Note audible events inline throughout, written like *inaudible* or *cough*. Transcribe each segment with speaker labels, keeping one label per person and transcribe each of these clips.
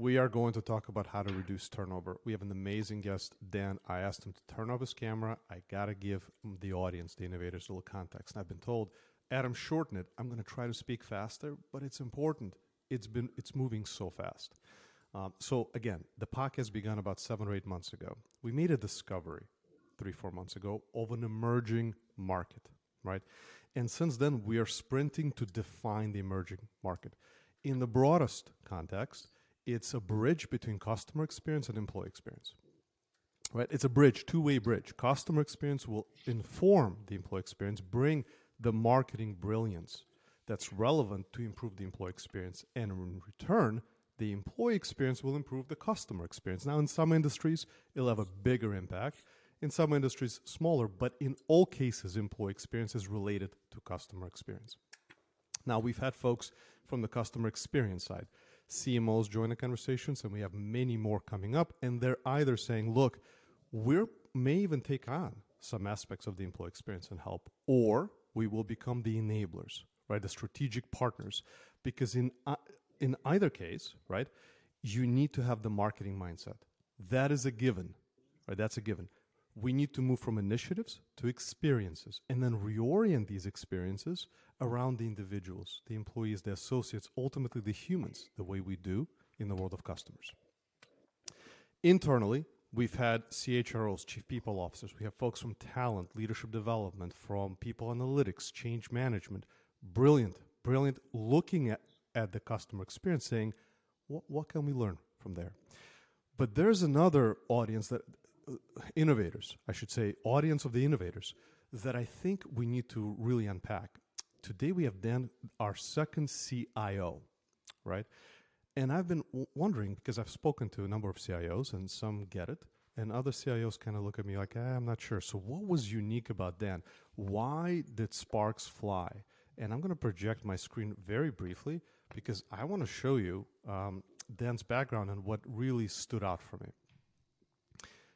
Speaker 1: we are going to talk about how to reduce turnover. We have an amazing guest, Dan. I asked him to turn off his camera. I got to give the audience, the innovators, a little context. And I've been told, Adam, shorten it. I'm going to try to speak faster, but it's important. It's been it's moving so fast. Um, so again, the podcast began about seven or eight months ago. We made a discovery three, four months ago of an emerging market, right? And since then, we are sprinting to define the emerging market. In the broadest context, it's a bridge between customer experience and employee experience. Right? It's a bridge, two-way bridge. Customer experience will inform the employee experience, bring the marketing brilliance that's relevant to improve the employee experience, and in return, the employee experience will improve the customer experience. Now, in some industries, it'll have a bigger impact. In some industries, smaller, but in all cases, employee experience is related to customer experience. Now, we've had folks from the customer experience side. CMOs join the conversations, and we have many more coming up. And they're either saying, look, we may even take on some aspects of the employee experience and help, or we will become the enablers, right? The strategic partners. Because in, uh, in either case, right, you need to have the marketing mindset. That is a given, right? That's a given we need to move from initiatives to experiences and then reorient these experiences around the individuals, the employees, the associates, ultimately the humans, the way we do in the world of customers. Internally, we've had CHROs, chief people officers, we have folks from talent, leadership development, from people analytics, change management. Brilliant, brilliant looking at, at the customer experience, saying, what, what can we learn from there? But there's another audience that innovators, I should say, audience of the innovators that I think we need to really unpack. Today we have Dan, our second CIO, right? And I've been w- wondering because I've spoken to a number of CIOs and some get it, and other CIOs kind of look at me like, eh, I'm not sure. So, what was unique about Dan? Why did sparks fly? And I'm going to project my screen very briefly because I want to show you um, Dan's background and what really stood out for me.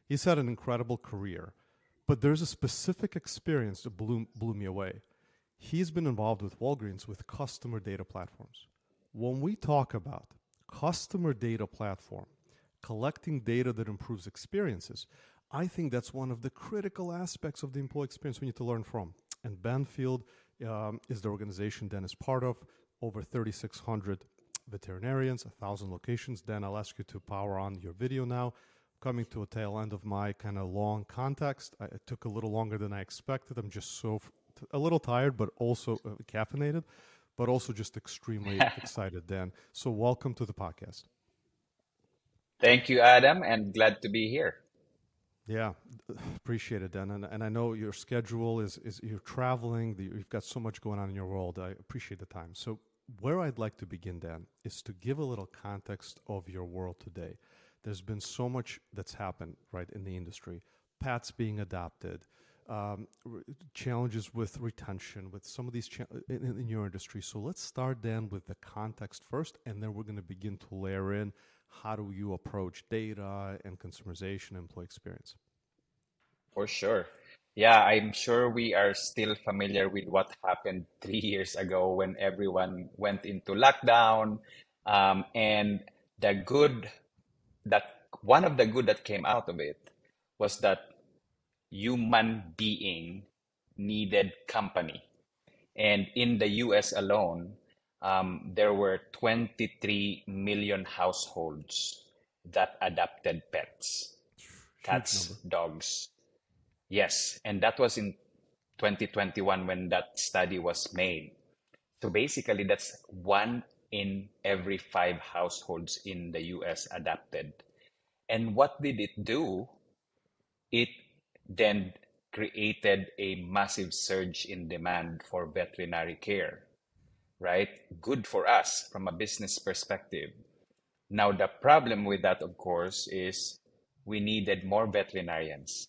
Speaker 1: He's had an incredible career, but there's a specific experience that blew, blew me away. He's been involved with Walgreens with customer data platforms. When we talk about customer data platform, collecting data that improves experiences, I think that's one of the critical aspects of the employee experience we need to learn from. And Banfield um, is the organization Dan is part of, over 3,600 veterinarians, 1,000 locations. Dan, I'll ask you to power on your video now coming to a tail end of my kind of long context. I, it took a little longer than I expected. I'm just so a little tired, but also uh, caffeinated, but also just extremely *laughs* excited, Dan. So, welcome to the podcast.
Speaker 2: Thank you, Adam, and glad to be here.
Speaker 1: Yeah, *sighs* appreciate it, Dan. And, and I know your schedule is, is you're traveling, you've got so much going on in your world. I appreciate the time. So, where I'd like to begin, Dan, is to give a little context of your world today there's been so much that's happened right in the industry. Pats being adopted um, challenges with retention with some of these cha- in, in, your industry. So let's start then with the context first and then we're going to begin to layer in how do you approach data and consumerization employee experience.
Speaker 2: For sure. Yeah i'm sure we are still familiar with what happened *laughs* three years ago when everyone went into lockdown. Um, and the good that one of the good that came out of it was that human being needed company. And in the US alone, um, there were 23 million households that adopted pets cats, dogs. Yes. And that was in 2021 when that study was made. So basically, that's one in every five households in the US adapted. And what did it do? It then created a massive surge in demand for veterinary care, right? Good for us from a business perspective. Now, the problem with that, of course, is we needed more veterinarians.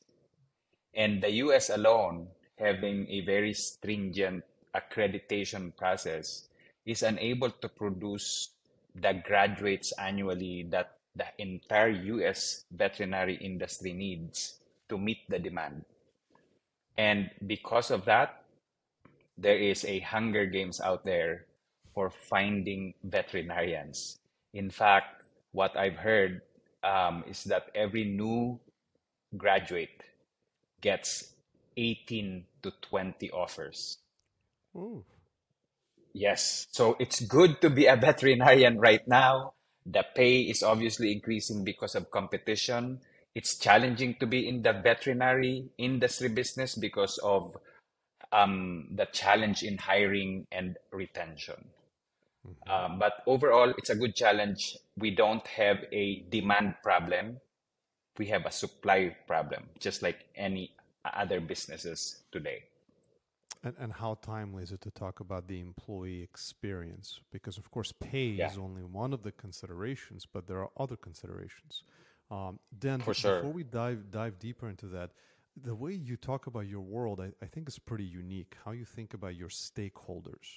Speaker 2: And the US alone, having a very stringent accreditation process, is unable to produce the graduates annually that the entire US veterinary industry needs to meet the demand. And because of that, there is a hunger games out there for finding veterinarians. In fact, what I've heard um, is that every new graduate gets 18 to 20 offers.
Speaker 1: Ooh.
Speaker 2: Yes. So it's good to be a veterinarian right now. The pay is obviously increasing because of competition. It's challenging to be in the veterinary industry business because of um, the challenge in hiring and retention. Um, but overall, it's a good challenge. We don't have a demand problem. We have a supply problem, just like any other businesses today.
Speaker 1: And, and how timely is it to talk about the employee experience? Because, of course, pay
Speaker 2: Yeah,
Speaker 1: is only one of the considerations, but there are other considerations. Um, Dan,
Speaker 2: for
Speaker 1: b- before we dive, dive deeper into that, the way you talk about your world, I, I think is pretty unique. How you think about your stakeholders.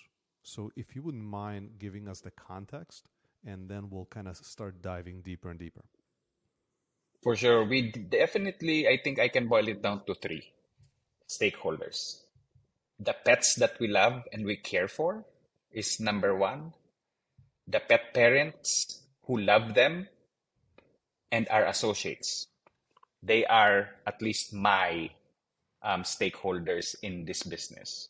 Speaker 1: So, if you wouldn't mind giving us the context, and then we'll kind of start diving deeper and deeper.
Speaker 2: For sure. We definitely, I think I can boil it down to three stakeholders. The pets that we love and we care for is number one. The pet parents who love them and our associates. They are at least my um, stakeholders in this business.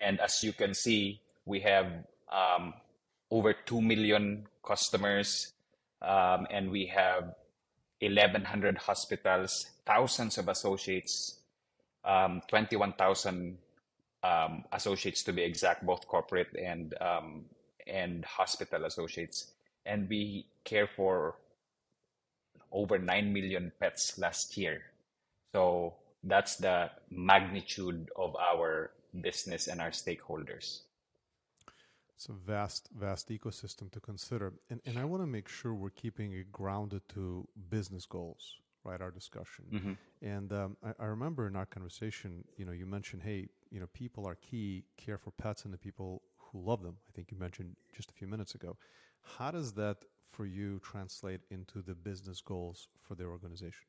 Speaker 2: And as you can see, we have um, over 2 million customers um, and we have 1,100 hospitals, thousands of associates, um, 21,000 um, associates to be exact, both corporate and um, and hospital associates. And we care for over 9 million pets last year. So that's the magnitude of our business and our stakeholders.
Speaker 1: It's a vast, vast ecosystem to consider. And, and I want to make sure we're keeping it grounded to business goals, right? Our discussion.
Speaker 2: Mhm.
Speaker 1: And um, I, I remember in our conversation, you know, you mentioned, hey, you know, people are key, care for pets and the people who love them. I think you mentioned just a few minutes ago. How does that for you translate into the business goals for the organization?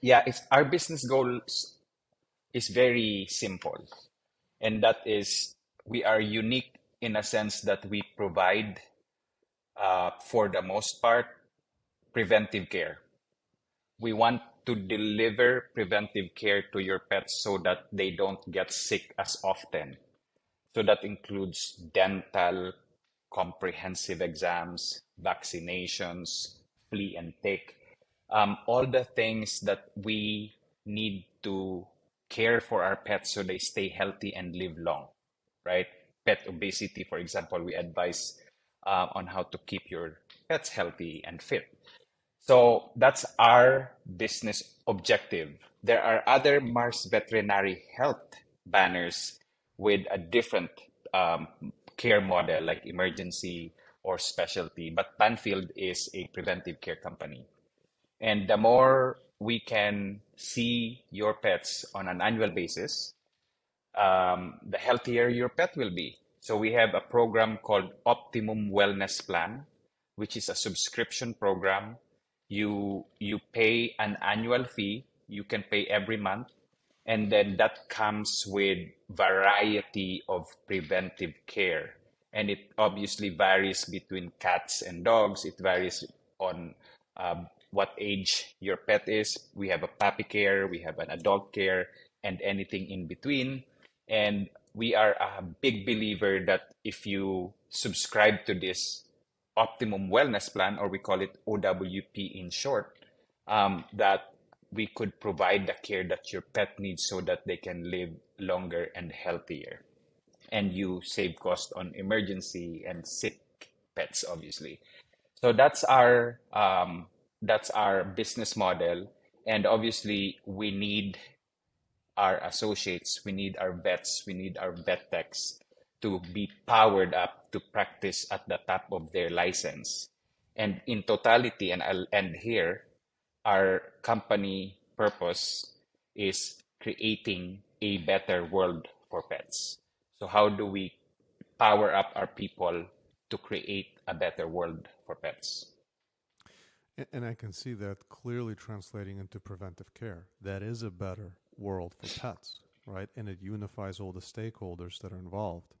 Speaker 2: Yeah, it's our business goals is very simple, and that is we are unique in a sense that we provide, uh, for the most part, preventive care. We want to deliver preventive care to your pets so that they don't get sick as often. So that includes dental, comprehensive exams, vaccinations, flea and tick, um, all the things that we need to care for our pets so they stay healthy and live long, right? Pet obesity, for example, we advise uh, on how to keep your pets healthy and fit. So that's our business objective. There are other Mars Veterinary Health banners with a different um, care model, like emergency or specialty, but Banfield is a preventive care company. And the more we can see your pets on an annual basis, um, the healthier your pet will be. So we have a program called Optimum Wellness Plan, which is a subscription program. You you pay an annual fee. You can pay every month, and then that comes with variety of preventive care. And it obviously varies between cats and dogs. It varies on um, what age your pet is. We have a puppy care, we have an adult care, and anything in between. And we are a big believer that if you subscribe to this optimum wellness plan, or we call it OWP in short, um, that we could provide the care that your pet needs so that they can live longer and healthier. And you save cost on emergency and sick pets, obviously. So that's our um, that's our business model, and obviously we need our associates, we need our vets, we need our vet techs to be powered up to practice at the top of their license. And in totality, and I'll end here, our company purpose is creating a better world for pets. So how do we power up our people to create a better world for pets?
Speaker 1: And I can see that clearly translating into preventive care. That is a better world for pets, right? And it unifies all the stakeholders that are involved.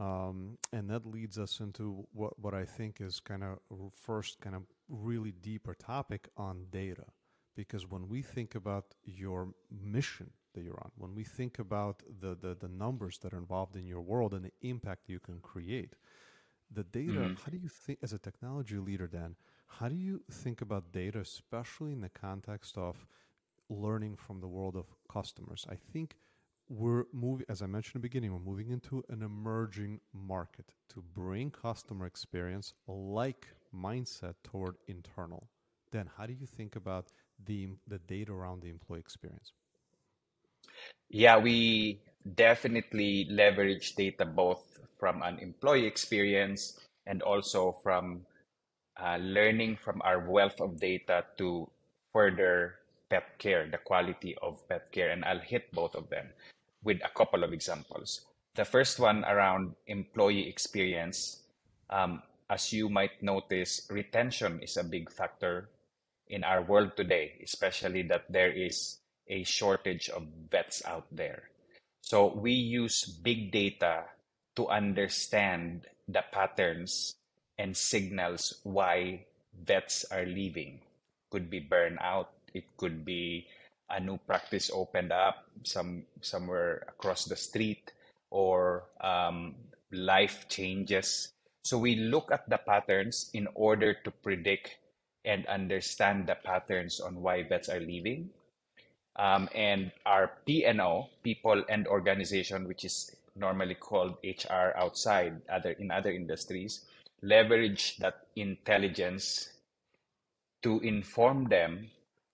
Speaker 1: Um, and that leads us into what, what I think is kind of first kind of really deeper topic on data. Because when we think about your mission that you're on, when we think about the, the, the numbers that are involved in your world and the impact you can create, the data, mm-hmm. how do you think, as a technology leader, Dan, how do you think about data, especially in the context of learning from the world of customers? I think we're moving, as I mentioned in the beginning, we're moving into an emerging market to bring customer experience like mindset toward internal. Then, how do you think about the the data around the employee experience?
Speaker 2: Yeah, we definitely leverage data both from an employee experience and also from uh, learning from our wealth of data to further pet care, the quality of pet care. And I'll hit both of them with a couple of examples. The first one around employee experience. Um, as you might notice, retention is a big factor in our world today, especially that there is a shortage of vets out there. So we use big data to understand the patterns and signals why vets are leaving. Could be burnout, it could be a new practice opened up some somewhere across the street or um, life changes. So we look at the patterns in order to predict and understand the patterns on why vets are leaving. Um, and our P&O people and organization which is normally called hr outside other in other industries leverage that intelligence to inform them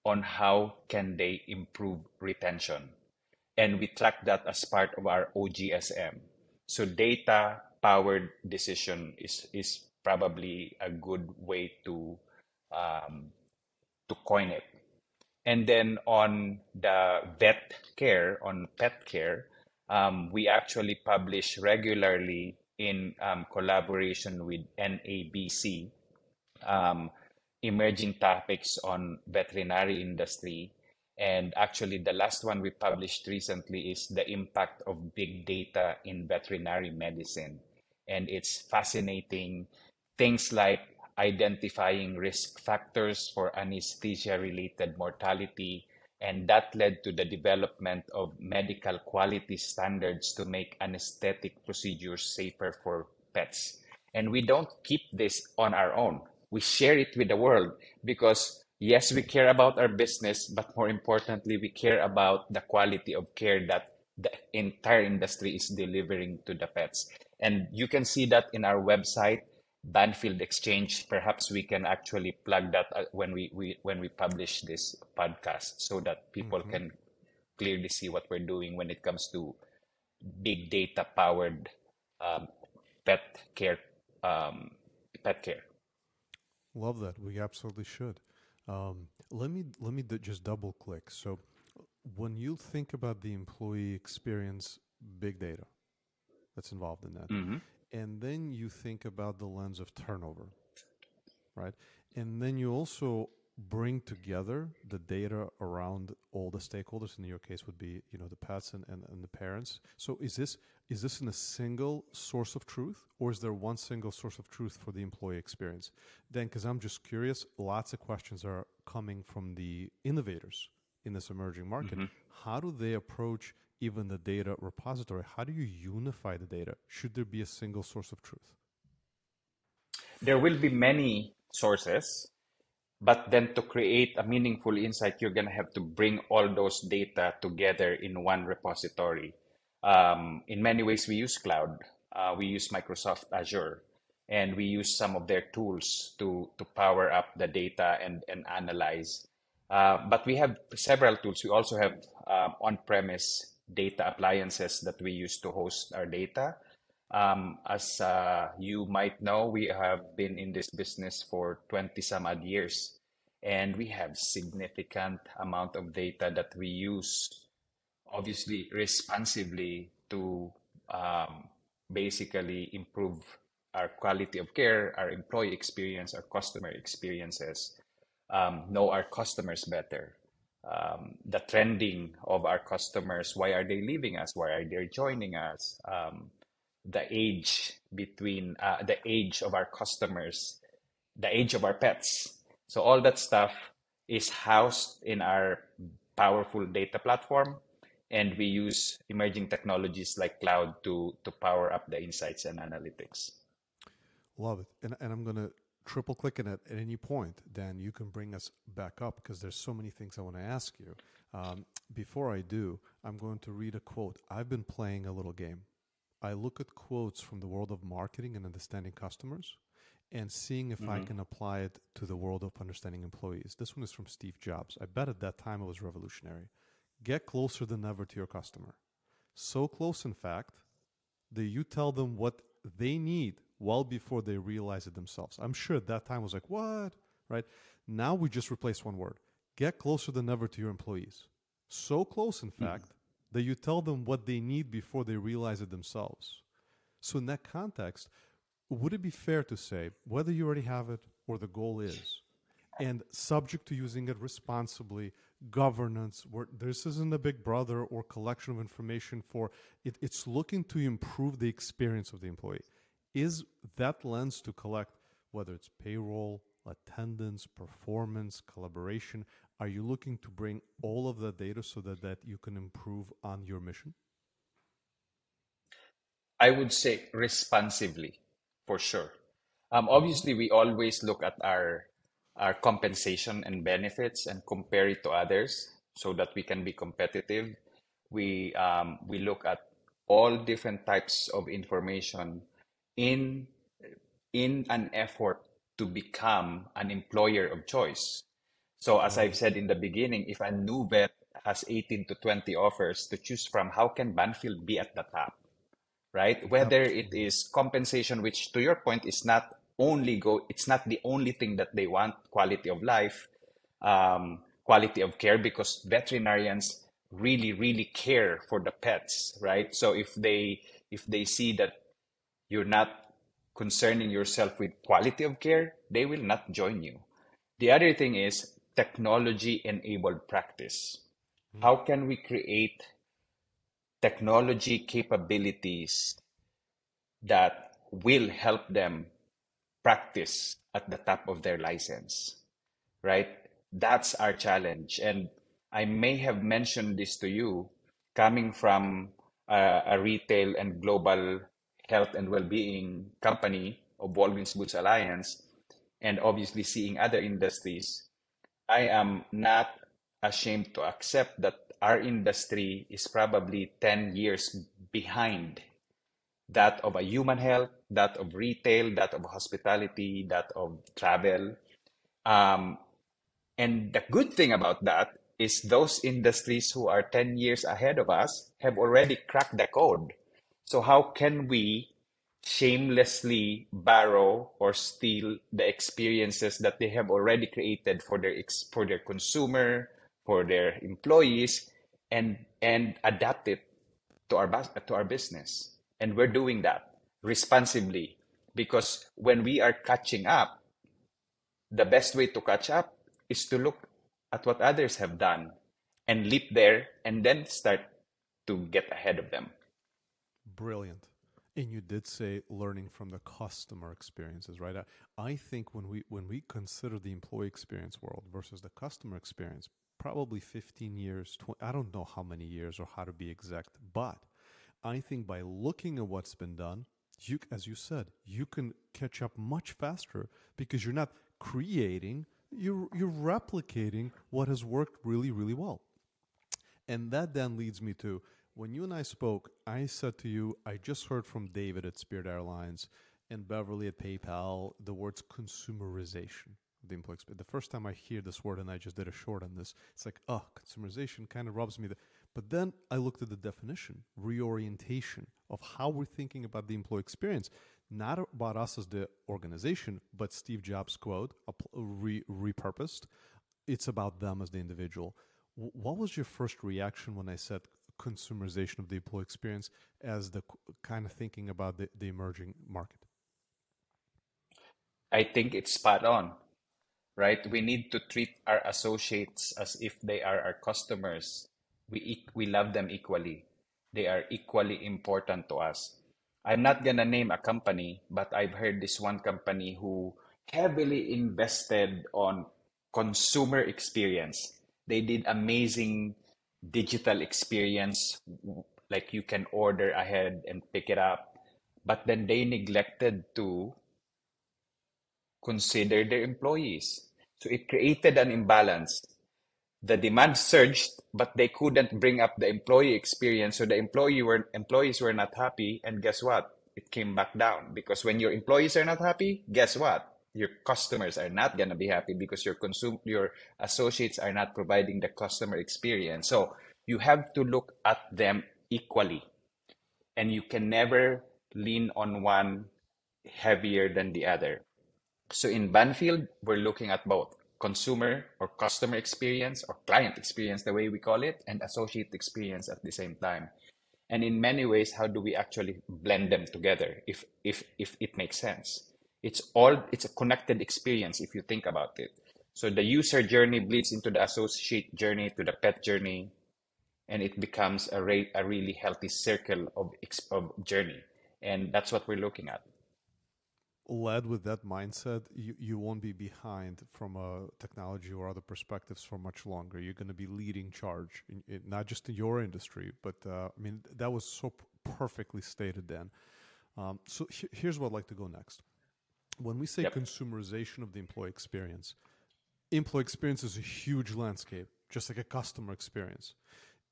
Speaker 2: on how can they improve retention. And we track that as part of our OGSM. So data powered decision is, is probably a good way to, um, to coin it. And then on the vet care, on pet care, um, we actually publish regularly in um, collaboration with NAVC um, emerging topics on veterinary industry. And actually, the last one we published recently is the impact of big data in veterinary medicine. And it's fascinating things like identifying risk factors for anesthesia related mortality. And that led to the development of medical quality standards to make anesthetic procedures safer for pets. And we don't keep this on our own we share it with the world because yes we care about our business but more importantly we care about the quality of care that the entire industry is delivering to the pets. And you can see that in our website banfield exchange. Perhaps we can actually plug that uh, when we, we when we publish this podcast so that people mm-hmm. can clearly see what we're doing when it comes to big data powered um, pet care um, pet care
Speaker 1: Love that. We absolutely should. Um, let me let me d- just double click. So, when you think about the employee experience, big data that's involved in that, mm-hmm. and then you think about the lens of turnover, right? And then you also bring together the data around all the stakeholders. In your case, would be you know the pets and, and, and the parents. So, is this is this in a single source of truth or is there one single source of truth for the employee experience then because i'm just curious lots of questions are coming from the innovators in this emerging market mm-hmm. how do they approach even the data repository how do you unify the data should there be a single source of truth
Speaker 2: there will be many sources but then to create a meaningful insight you're going to have to bring all those data together in one repository um, in many ways, we use cloud. Uh, we use Microsoft Azure, and we use some of their tools to to power up the data and and analyze. Uh, but we have several tools. We also have um, on-premise data appliances that we use to host our data. Um, as uh, you might know, we have been in this business for 20 some odd years, and we have significant amount of data that we use obviously responsively to um, basically improve our quality of care, our employee experience, our customer experiences, um, know our customers better, um, the trending of our customers, why are they leaving us, why are they joining us, um, the age between uh, the age of our customers, the age of our pets. So all that stuff is housed in our powerful data platform, and we use emerging technologies like cloud to to power up the insights and analytics.
Speaker 1: Love it, and and I'm gonna triple click it at, at any point. then you can bring us back up because there's so many things I want to ask you. Um, before I do, I'm going to read a quote. I've been playing a little game. I look at quotes from the world of marketing and understanding customers and seeing if mm-hmm. I can apply it to the world of understanding employees. This one is from Steve Jobs. I bet at that time it was revolutionary. Get closer than ever to your customer. So close, in fact, that you tell them what they need well before they realize it themselves. I'm sure at that time was like, what? Right? Now we just replace one word. Get closer than ever to your employees. So close, in mm-hmm. fact, that you tell them what they need before they realize it themselves. So, in that context, would it be fair to say, whether you already have it or the goal is, and subject to using it responsibly, governance, where this isn't a big brother or collection of information for it, it's looking to improve the experience of the employee. Is that lens to collect whether it's payroll, attendance, performance, collaboration? Are you looking to bring all of that data so that, that you can improve on your mission?
Speaker 2: I would say responsively, for sure. Um, obviously, we always look at our our compensation and benefits and compare it to others so that we can be competitive. We um, we look at all different types of information in in an effort to become an employer of choice. So as I've said in the beginning, if a new vet has 18 to 20 offers to choose from, how can Banfield be at the top? Right? Whether it is compensation, which to your point is not only go, it's not the only thing that they want, quality of life, um, quality of care, because veterinarians really, really care for the pets, right? So if they if they see that you're not concerning yourself with quality of care, they will not join you. The other thing is technology enabled practice. Mm-hmm. How can we create technology capabilities that will help them practice at the top of their license? Right? That's our challenge. And I may have mentioned this to you coming from a, a retail and global health and well-being company of Walgreens Boots Alliance and obviously seeing other industries I am not ashamed to accept that our industry is probably 10 years behind that of a human health, that of retail, that of hospitality, that of travel. Um, and the good thing about that is those industries who are 10 years ahead of us have already cracked the code. So how can we shamelessly borrow or steal the experiences that they have already created for their ex- for their consumer, for their employees, and and adapt it to our to our business. And we're doing that responsibly because when we are catching up, the best way to catch up is to look at what others have done and leap there and then start to get ahead of them.
Speaker 1: Brilliant. And you did say learning from the customer experiences, right? I, I think when we when we consider the employee experience world versus the customer experience, probably 15 years, 20, I don't know how many years or how to be exact, but I think by looking at what's been done, you as you said, you can catch up much faster because you're not creating, you're you're replicating what has worked really really well. And that then leads me to when you and I spoke, I said to you, I just heard from David at Spirit Airlines and Beverly at PayPal the words consumerization. The employee experience. The first time I hear this word, and I just did a short on this, it's like, oh, consumerization kind of rubs me. The, but then I looked at the definition, reorientation of how we're thinking about the employee experience, not about us as the organization, but Steve Jobs' quote, re- repurposed. It's about them as the individual. what was your first reaction when I said consumerization of the employee experience as the kind of thinking about the, the emerging market?
Speaker 2: I think it's spot on, right? We need to treat our associates as if they are our customers. We, we love them equally. They are equally important to us. I'm not gonna name a company, but I've heard this one company who heavily invested on consumer experience. They did amazing digital experience, like you can order ahead and pick it up, but then they neglected to consider their employees. So it created an imbalance. The demand surged, but they couldn't bring up the employee experience. So the employee were employees were not happy, and guess what? It came back down because when your employees are not happy, guess what? Your customers are not gonna be happy because your consume your associates are not providing the customer experience. So you have to look at them equally, and you can never lean on one heavier than the other. So in Banfield, we're looking at both consumer or customer experience or client experience, the way we call it, and associate experience at the same time. And in many ways, how do we actually blend them together if if if it makes sense? It's all it's a connected experience if you think about it. So the user journey bleeds into the associate journey to the pet journey, and it becomes a, re- a really healthy circle of, ex- of journey. And that's what we're looking at.
Speaker 1: led with that mindset, you, you won't be behind from a technology or other perspectives for much longer. You're going to be leading charge, in, in, not just in your industry, but uh, I mean, that was so p- perfectly stated Dan. Um, so he- here's what I'd like to go next. When we say
Speaker 2: Yep.
Speaker 1: consumerization of the employee experience, employee experience is a huge landscape, just like a customer experience.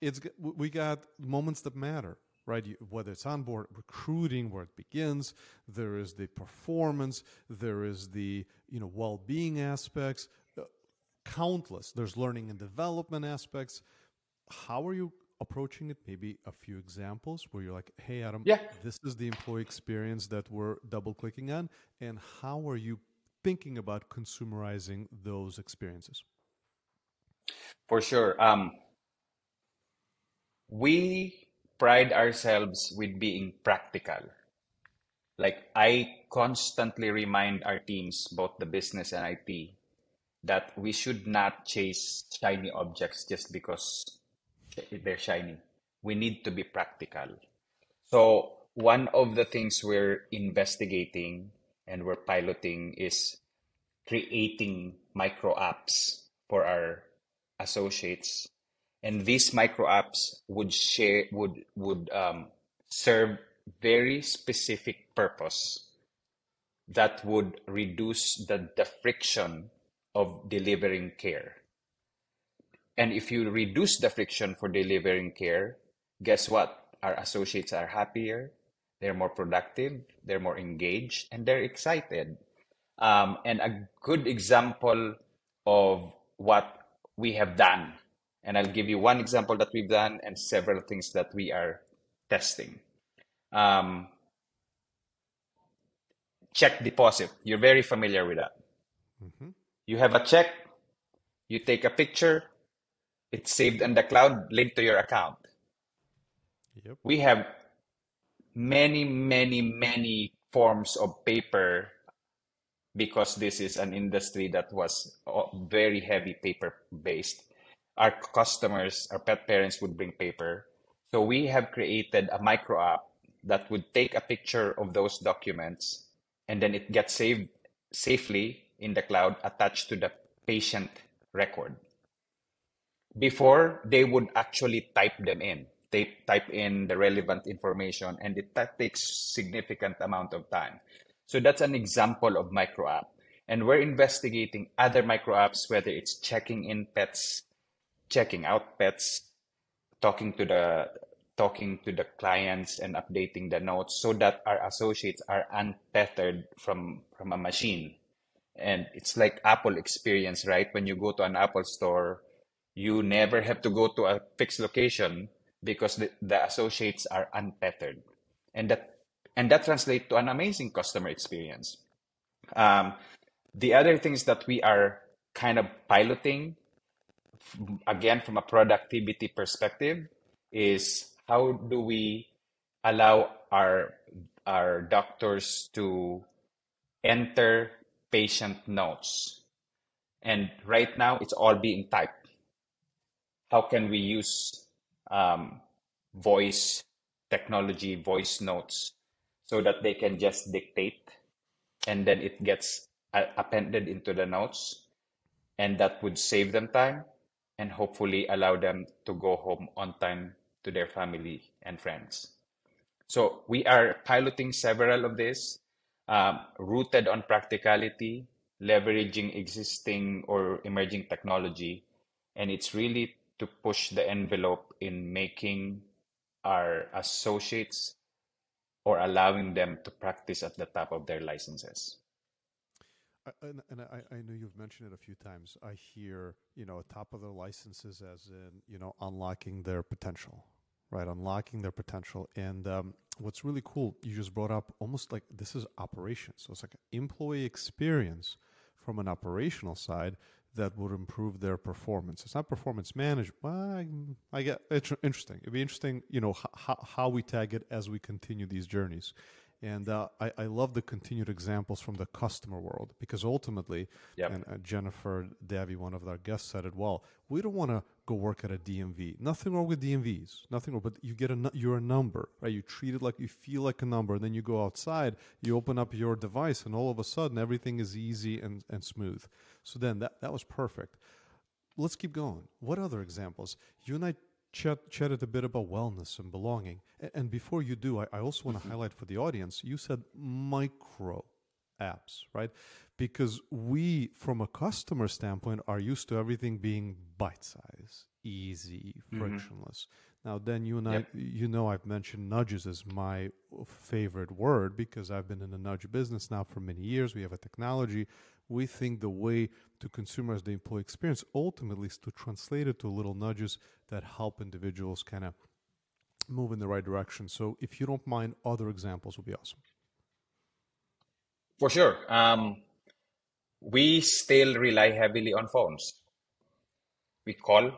Speaker 1: It's we got moments that matter, right? You, whether it's onboard recruiting, where it begins, there is the performance, there is the you know well-being aspects, uh, countless. There's learning and development aspects. How are you approaching it? Maybe a few examples where you're like, "Hey, Adam,
Speaker 2: Yeah.
Speaker 1: this is the employee experience that we're double clicking on, and how are you thinking about consumerizing those experiences?"
Speaker 2: For sure. Um, we pride ourselves with being practical. Like I constantly remind our teams, both the business and IT, that we should not chase shiny objects just because they're shiny. We need to be practical. So one of the things we're investigating and we're piloting is creating micro apps for our associates and these micro apps would share would would um, serve very specific purpose that would reduce the, the friction of delivering care and if you reduce the friction for delivering care guess what our associates are happier they're more productive they're more engaged and they're excited um, and a good example of what we have done. And I'll give you one example that we've done and several things that we are testing. Um, check deposit. You're very familiar with that.
Speaker 1: hmm
Speaker 2: You have a check, you take a picture, it's saved in the cloud, linked to your account.
Speaker 1: Yep.
Speaker 2: We have many, many, many forms of paper because this is an industry that was uh, very heavy paper based. Our customers, our pet parents would bring paper. So we have created a micro app that would take a picture of those documents and then it gets saved safely in the cloud attached to the patient record. Before, they would actually type them in. They type in the relevant information and it takes significant amount of time. So that's an example of micro app. And we're investigating other micro apps, whether it's checking in pets, checking out pets, talking to the talking to the clients and updating the notes so that our associates are untethered from from a machine. And it's like Apple experience, right? When you go to an Apple store, you never have to go to a fixed location because the, the associates are untethered. And that and that translates to an amazing customer experience. Um, the other things that we are kind of piloting, again from a productivity perspective, is how do we allow our our doctors to enter patient notes? And right now, it's all being typed. How can we use um, voice technology, voice notes, so that they can just dictate and then it gets uh, appended into the notes and that would save them time and hopefully allow them to go home on time to their family and friends. So we are piloting several of these um, rooted on practicality, leveraging existing or emerging technology. And it's really to push the envelope in making our associates or allowing them to practice at the top of their licenses.
Speaker 1: and, and I, I, know you've mentioned it a few times. I hear, you know, top of their licenses as in, you know, unlocking their potential, right? Unlocking their potential. And um, what's really cool, you just brought up almost like this is operations. So it's like employee experience from an operational side that would improve their performance. It's not performance management. Well, I, I get it's interesting. It'd be interesting, you know, how, how we tag it as we continue these journeys. And uh, I, I love the continued examples from the customer world because ultimately, yep. and uh, Jennifer Davy, one of our guests, said it well. We don't want to go work at a DMV. Nothing wrong with DMVs. Nothing wrong, but you get a you're a number, right? You treat it like you feel like a number, and then you go outside, you open up your device, and all of a sudden everything is easy and, and smooth. So then that that was perfect. Let's keep going. What other examples? You and I chat, chatted a bit about wellness and belonging. And before you do, I, I also want to mm-hmm. highlight for the audience you said micro apps, right? Because we, from a customer standpoint, are used to everything being bite size, easy, mm-hmm. frictionless. Mm-hmm. Now, then you and yep. I, you know, I've mentioned nudges as my favorite word because I've been in the nudge business now for many years. We have a technology we think the way to consumers the employee experience ultimately is to translate it to little nudges that help individuals kind of move in the right direction. So if you don't mind, other examples would be awesome.
Speaker 2: For sure. Um, we still rely heavily on phones. We call,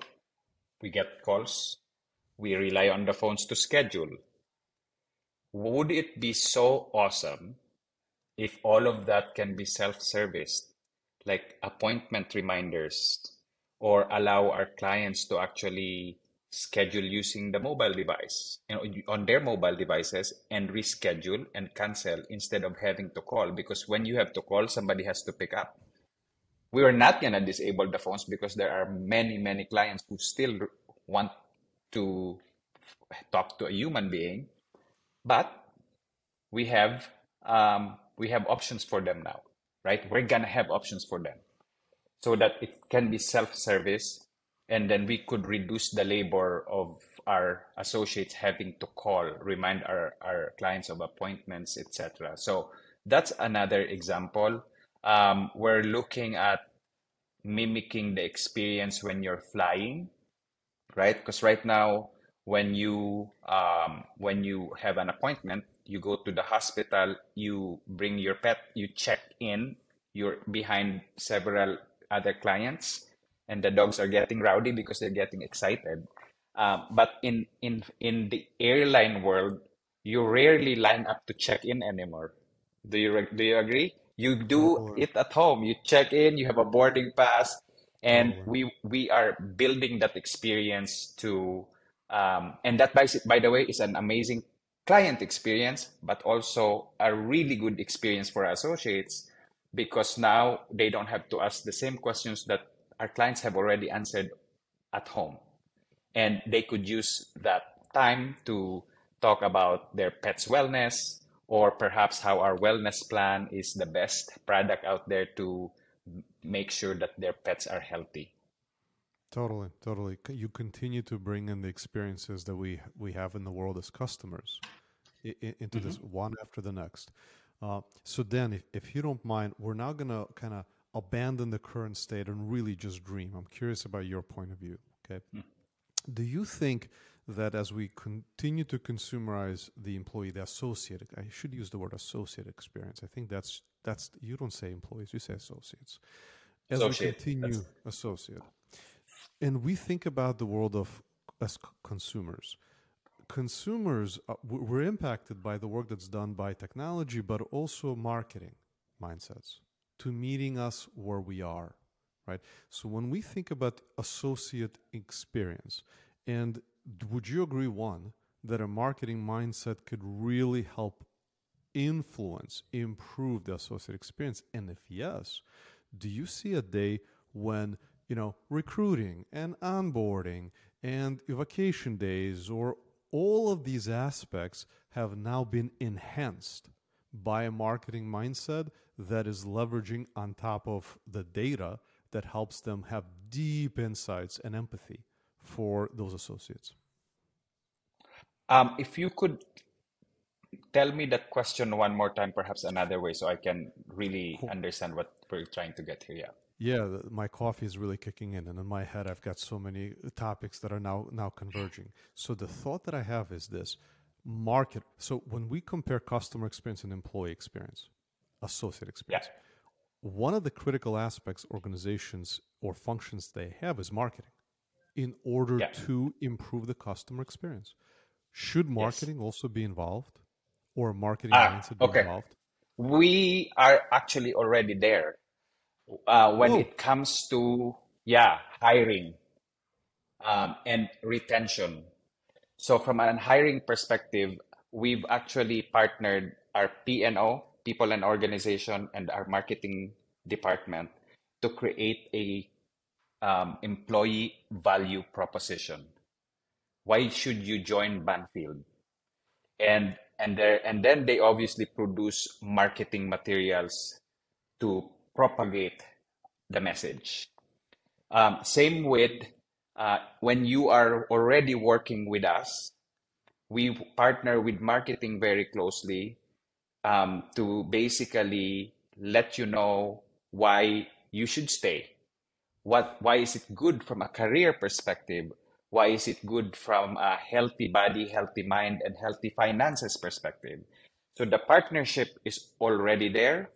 Speaker 2: we get calls, we rely on the phones to schedule. Would it be so awesome if all of that can be self-serviced, like appointment reminders, or allow our clients to actually schedule using the mobile device, you know, on their mobile devices and reschedule and cancel instead of having to call. Because when you have to call, somebody has to pick up. We are not gonna disable the phones because there are many, many clients who still want to talk to a human being, but we have um, we have options for them now, right? We're gonna have options for them so that it can be self-service and then we could reduce the labor of our associates having to call, remind our, our clients of appointments, etc. So that's another example. Um, we're looking at mimicking the experience when you're flying, right? Because right now, when you um, when you have an appointment, you go to the hospital, you bring your pet, you check in, you're behind several other clients, and the dogs are getting rowdy because they're getting excited. Um, but in, in, in the airline world, you rarely line up to check in anymore. Do you, do you agree? You do it at home. You check in, you have a boarding pass, and we, we are building that experience to um, and that by, by the way is an amazing client experience, but also a really good experience for associates because now they don't have to ask the same questions that our clients have already answered at home. And they could use that time to talk about their pet's wellness or perhaps how our wellness plan is the best product out there to make sure that their pets are healthy.
Speaker 1: Totally, totally. You continue to bring in the experiences that we we have in the world as customers into mm-hmm. this one after the next. Uh, so then, if, if you don't mind, we're now going to kind of abandon the current state and really just dream. I'm curious about your point of view. Okay, mm. do you think that as we continue to consumerize the employee, the associate, I should use the word associate experience. I think that's that's you don't say employees, you say associates. As associate. we continue associate, and we think about the world of as consumers consumers uh, we're impacted by the work that's done by technology but also marketing mindsets to meeting us where we are right so when we think about associate experience and would you agree one that a marketing mindset could really help influence, improve the associate experience? And if yes, do you see a day when you know recruiting and onboarding and vacation days or all of these aspects have now been enhanced by a marketing mindset that is leveraging on top of the data that helps them have deep insights and empathy for those associates.
Speaker 2: Um, if you could tell me that question one more time, perhaps another way, so I can really cool. understand what we're trying to get here. Yeah.
Speaker 1: Yeah, my coffee is really kicking in, and in my head, I've got so many topics that are now now converging. So the thought that I have is this: market. So when we compare customer experience and employee experience, associate experience, yeah. one of the critical aspects organizations or functions they have is marketing, in order yeah. to improve the customer experience. Should marketing yes. also be involved, or marketing ah, mindset be okay. involved?
Speaker 2: We are actually already there uh, when oh. it comes to yeah hiring um, and retention. So from an hiring perspective, we've actually partnered our P&O, people and organization, and our marketing department to create a um, employee value proposition. Why should you join Banfield? And and there and then they obviously produce marketing materials to propagate the message. Um, same with uh, when you are already working with us, we partner with marketing very closely um, to basically let you know why you should stay. What, why is it good from a career perspective? Why is it good from a healthy body, healthy mind, and healthy finances perspective? So the partnership is already there.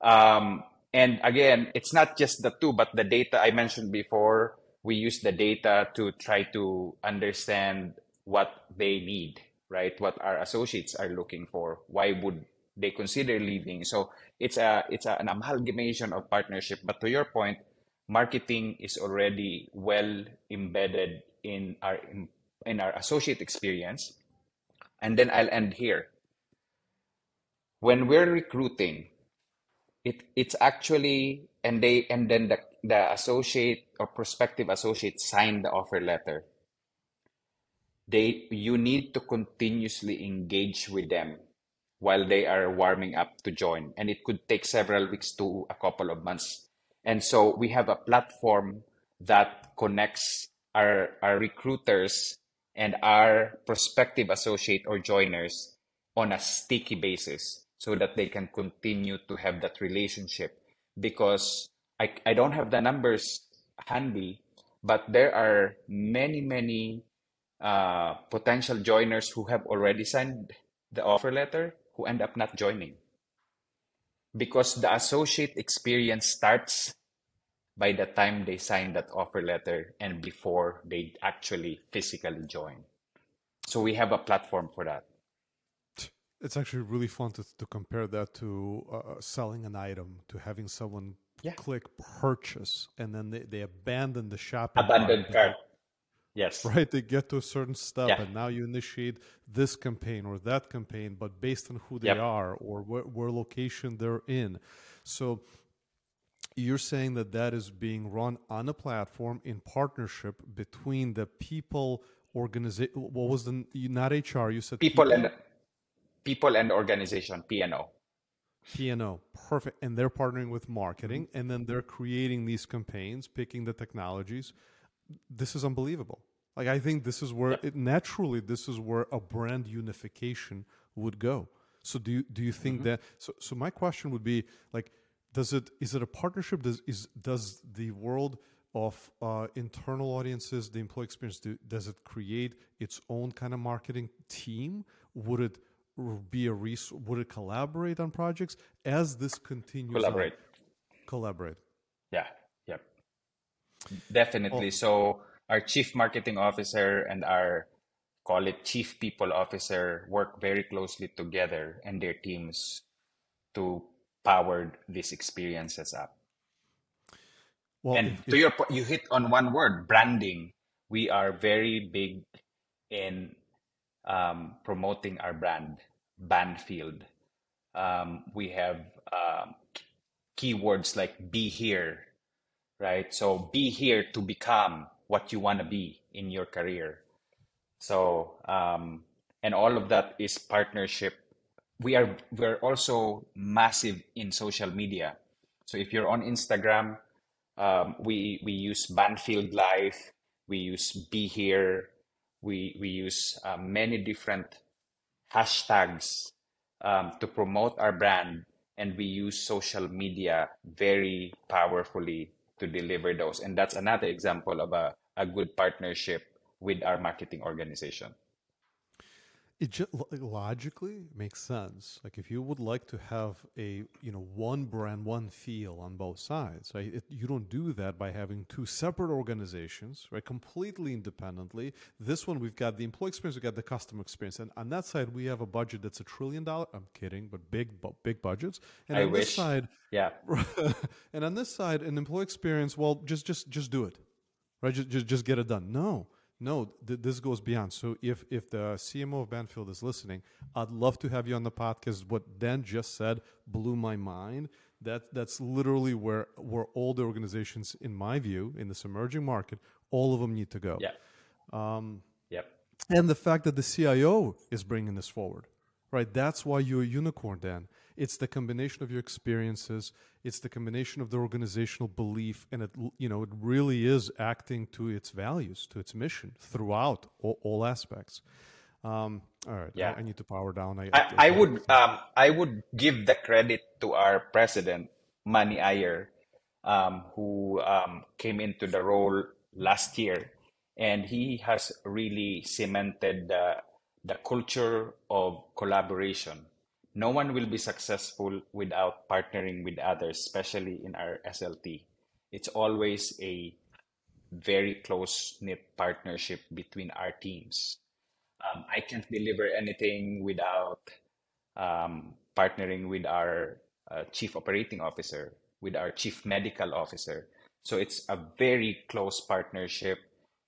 Speaker 2: Um, and again, it's not just the two, but the data I mentioned before. We use the data to try to understand what they need, right? What our associates are looking for. Why would they consider leaving? So it's a it's a, an amalgamation of partnership. But to your point, marketing is already well embedded in our in, in our associate experience. And then I'll end here. When we're recruiting, it it's actually and they and then the the associate or prospective associate sign the offer letter. They you need to continuously engage with them while they are warming up to join. And it could take several weeks to a couple of months. And so we have a platform that connects our our recruiters and our prospective associate or joiners on a sticky basis so that they can continue to have that relationship. Because I, I don't have the numbers handy but there are many many uh, potential joiners who have already signed the offer letter who end up not joining. Because the associate experience starts by the time they sign that offer letter and before they actually physically join. So we have a platform for that
Speaker 1: it's actually really fun to, to compare that to uh, uh, selling an item, to having someone yeah. click purchase and then they, they abandon the shopping
Speaker 2: abandon cart. Yes.
Speaker 1: Right. They get to a certain step yeah. and now you initiate this campaign or that campaign, but based on who they yep. are or where, where location they're in. So you're saying that that is being run on a platform in partnership between the people organization. What was the not HR? You said
Speaker 2: people, people? and people and organization P&O.
Speaker 1: P&O, perfect. And they're partnering with marketing, and then they're creating these campaigns, picking the technologies. This is unbelievable. Like I think this is where yeah. it, naturally this is where a brand unification would go. So do you do you think mm-hmm. that? So so my question would be like, does it is it a partnership? Does is does the world of uh, internal audiences, the employee experience, do, does it create its own kind of marketing team? Would it be a resource? Would it collaborate on projects as this continues?
Speaker 2: Collaborate. On?
Speaker 1: Collaborate.
Speaker 2: Yeah. Yep. Definitely. Oh. So our chief marketing officer and our call it chief people officer work very closely together and their teams to power these experiences up. Well, and if, to your point, you hit on one word, branding. We are very big in um, promoting our brand, Banfield. Um, we have um, keywords like be here, right? So be here to become what you want to be in your career. So, um, and all of that is partnership. We are we're also massive in social media. So if you're on Instagram, um, we we use Banfield Life, we use Be Here, we we use uh, many different hashtags um, to promote our brand, and we use social media very powerfully to deliver those. And that's another example of a, a good partnership with our marketing organization
Speaker 1: it just logically makes sense. Like if you would like to have a you know one brand one feel on both sides right? It, you don't do that by having two separate organizations right? Completely independently. This one we've got the employee experience we've got the customer experience. And on that side we have a budget that's a trillion dollar i'm kidding but big big budgets.
Speaker 2: And I on wish. this side yeah. *laughs*
Speaker 1: and on this side an employee experience well just just just do it. Right? Just just, just get it done. No no, th- this goes beyond. So if if the CMO of Banfield is listening, I'd love to have you on the podcast. What Dan just said blew my mind. That that's literally where where all the organizations, in my view, in this emerging market, all of them need to go.
Speaker 2: Yeah. Um, yep.
Speaker 1: And the fact that the CIO is bringing this forward, right? That's why you're a unicorn, Dan. It's the combination of your experiences. It's the combination of the organizational belief, and it you know it really is acting to its values, to its mission throughout all, all aspects. Um, all right,
Speaker 2: yeah.
Speaker 1: I, I, need to power down.
Speaker 2: I, I, I would um, I would give the credit to our president Manny Ayer, um, who um, came into the role last year, and he has really cemented the the culture of collaboration no one will be successful without partnering with others, especially in our SLT. It's always a very close knit partnership between our teams. Um, I can't deliver anything without um, partnering with our uh, chief operating officer, with our chief medical officer. So it's a very close partnership.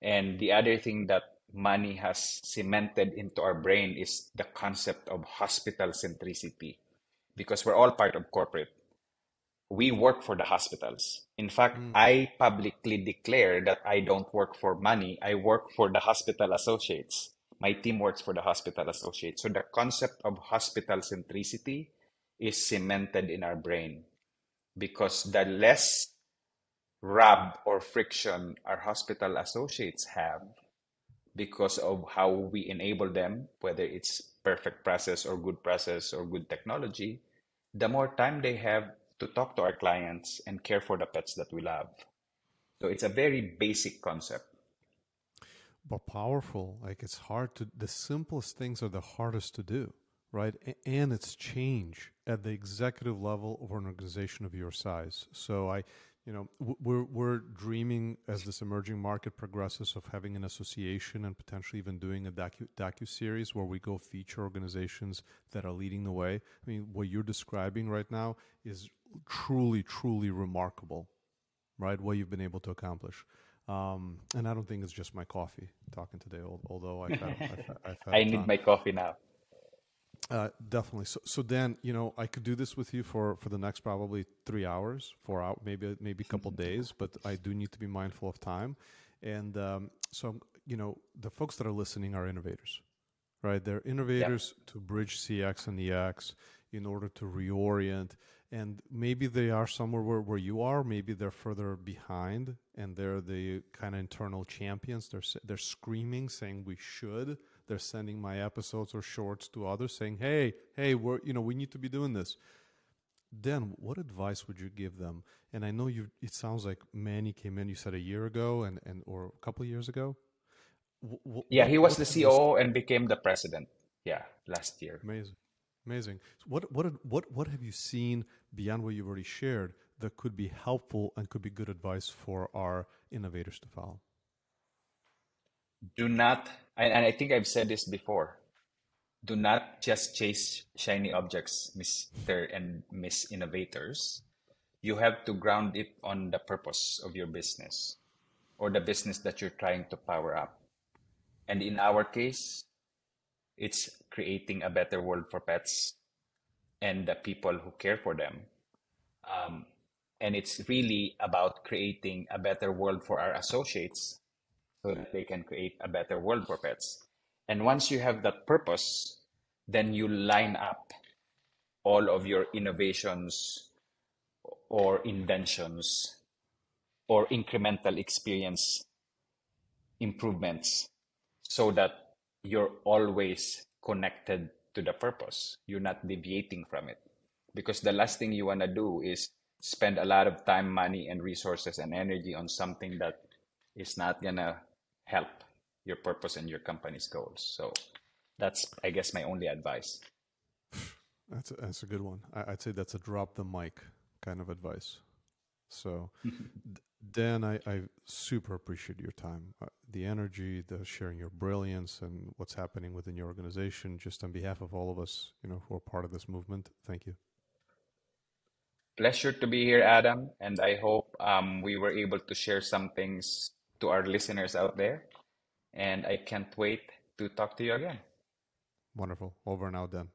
Speaker 2: And the other thing that Manny has cemented into our brain is the concept of hospital centricity because we're all part of corporate. We work for the hospitals. In fact, mm. I publicly declare that I don't work for money. I work for the hospital associates. My team works for the hospital associates. So the concept of hospital centricity is cemented in our brain because the less rub or friction our hospital associates have, because of how we enable them, whether it's perfect process or good process or good technology, the more time they have to talk to our clients and care for the pets that we love. So it's a very basic concept.
Speaker 1: But powerful. Like it's hard to, the simplest things are the hardest to do, right? And it's change at the executive level of an organization of your size. So I, you know we're we're dreaming as this emerging market progresses of having an association and potentially even doing a docu docu series where we go feature organizations that are leading the way. I mean, what you're describing right now is truly truly remarkable, right? What you've been able to accomplish. Um, and I don't think it's just my coffee talking today, although I've had, I've, I've had *laughs*
Speaker 2: I need my coffee now.
Speaker 1: Uh, definitely. So, so Dan, you know, I could do this with you for for the next probably three hours, four hours, maybe maybe a couple *laughs* days, but I do need to be mindful of time. And um, so, you know, the folks that are listening are innovators, right? They're innovators yeah. to bridge CX and EX in order to reorient. And maybe they are somewhere where, where you are. Maybe they're further behind, and they're the kind of internal champions. They're they're screaming, saying we should they're sending my episodes or shorts to others saying, "Hey, hey, we're you know we need to be doing this." Then, what advice would you give them? And I know you. It sounds like Manny came in. You said a year ago, and and or a couple of years ago.
Speaker 2: W- yeah, he was the COO and became the president. Yeah, last year.
Speaker 1: Amazing, amazing. So what what what what have you seen beyond what you've already shared that could be helpful and could be good advice for our innovators to follow?
Speaker 2: Do not, and I think I've said this before, do not just chase shiny objects, Mr. and Miss Innovators. You have to ground it on the purpose of your business or the business that you're trying to power up. And in our case, it's creating a better world for pets and the people who care for them. Um, and it's really about creating a better world for our associates so that they can create a better world for pets. And once you have that purpose, then you line up all of your innovations or inventions or incremental experience improvements so that you're always connected to the purpose. You're not deviating from it. Because the last thing you want to do is spend a lot of time, money, and resources and energy on something that is not going to help your purpose and your company's goals. So that's, I guess, my only advice.
Speaker 1: That's a, that's a good one. I, would say that's a drop the mic kind of advice. So, *laughs* Dan, I, I super appreciate your time, uh, the energy, the sharing your brilliance, and what's happening within your organization. Just on behalf of all of us, you know, who are part of this movement, thank you.
Speaker 2: Pleasure to be here, Adam, and I hope um, we were able to share some things to our listeners out there. And I can't wait to talk to you again.
Speaker 1: Wonderful. Over and out, Dan.